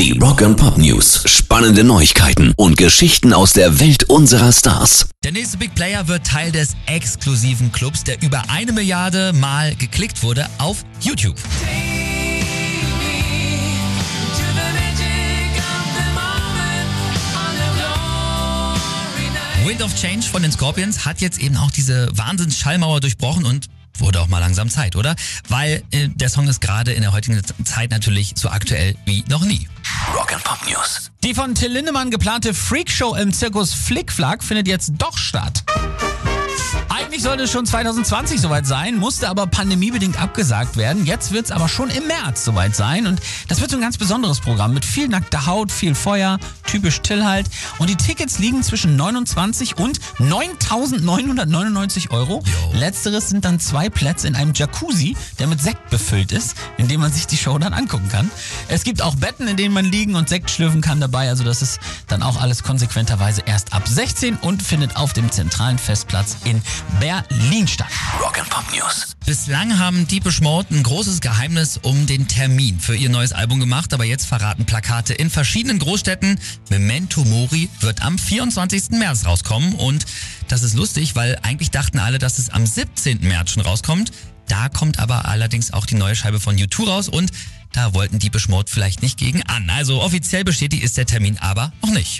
Die Rock and Pop News. Spannende Neuigkeiten und Geschichten aus der Welt unserer Stars. Der nächste Big Player wird Teil des exklusiven Clubs, der über eine Milliarde Mal geklickt wurde auf YouTube. Wind of Change von den Scorpions hat jetzt eben auch diese Wahnsinns-Schallmauer durchbrochen und wurde auch mal langsam Zeit, oder? Weil äh, der Song ist gerade in der heutigen Zeit natürlich so aktuell wie noch nie. Rock and Pop News. Die von Till Lindemann geplante Freakshow im Zirkus Flickflack findet jetzt doch statt. Eigentlich sollte es schon 2020 soweit sein, musste aber pandemiebedingt abgesagt werden. Jetzt wird es aber schon im März soweit sein und das wird so ein ganz besonderes Programm mit viel nackter Haut, viel Feuer, typisch Till halt. Und die Tickets liegen zwischen 29 und 9.999 Euro. Jo. Letzteres sind dann zwei Plätze in einem Jacuzzi, der mit Sekt befüllt ist, in dem man sich die Show dann angucken kann. Es gibt auch Betten, in denen man liegen und Sekt schlürfen kann dabei. Also das ist dann auch alles konsequenterweise erst ab 16 und findet auf dem zentralen Festplatz in Berlin statt. Rock and Pop News. Bislang haben Deepish Mode ein großes Geheimnis um den Termin für ihr neues Album gemacht, aber jetzt verraten Plakate in verschiedenen Großstädten. Memento Mori wird am 24. März rauskommen und das ist lustig, weil eigentlich dachten alle, dass es am 17. März schon rauskommt. Da kommt aber allerdings auch die neue Scheibe von U2 raus und da wollten Deepish Mode vielleicht nicht gegen an. Also offiziell bestätigt ist der Termin aber noch nicht.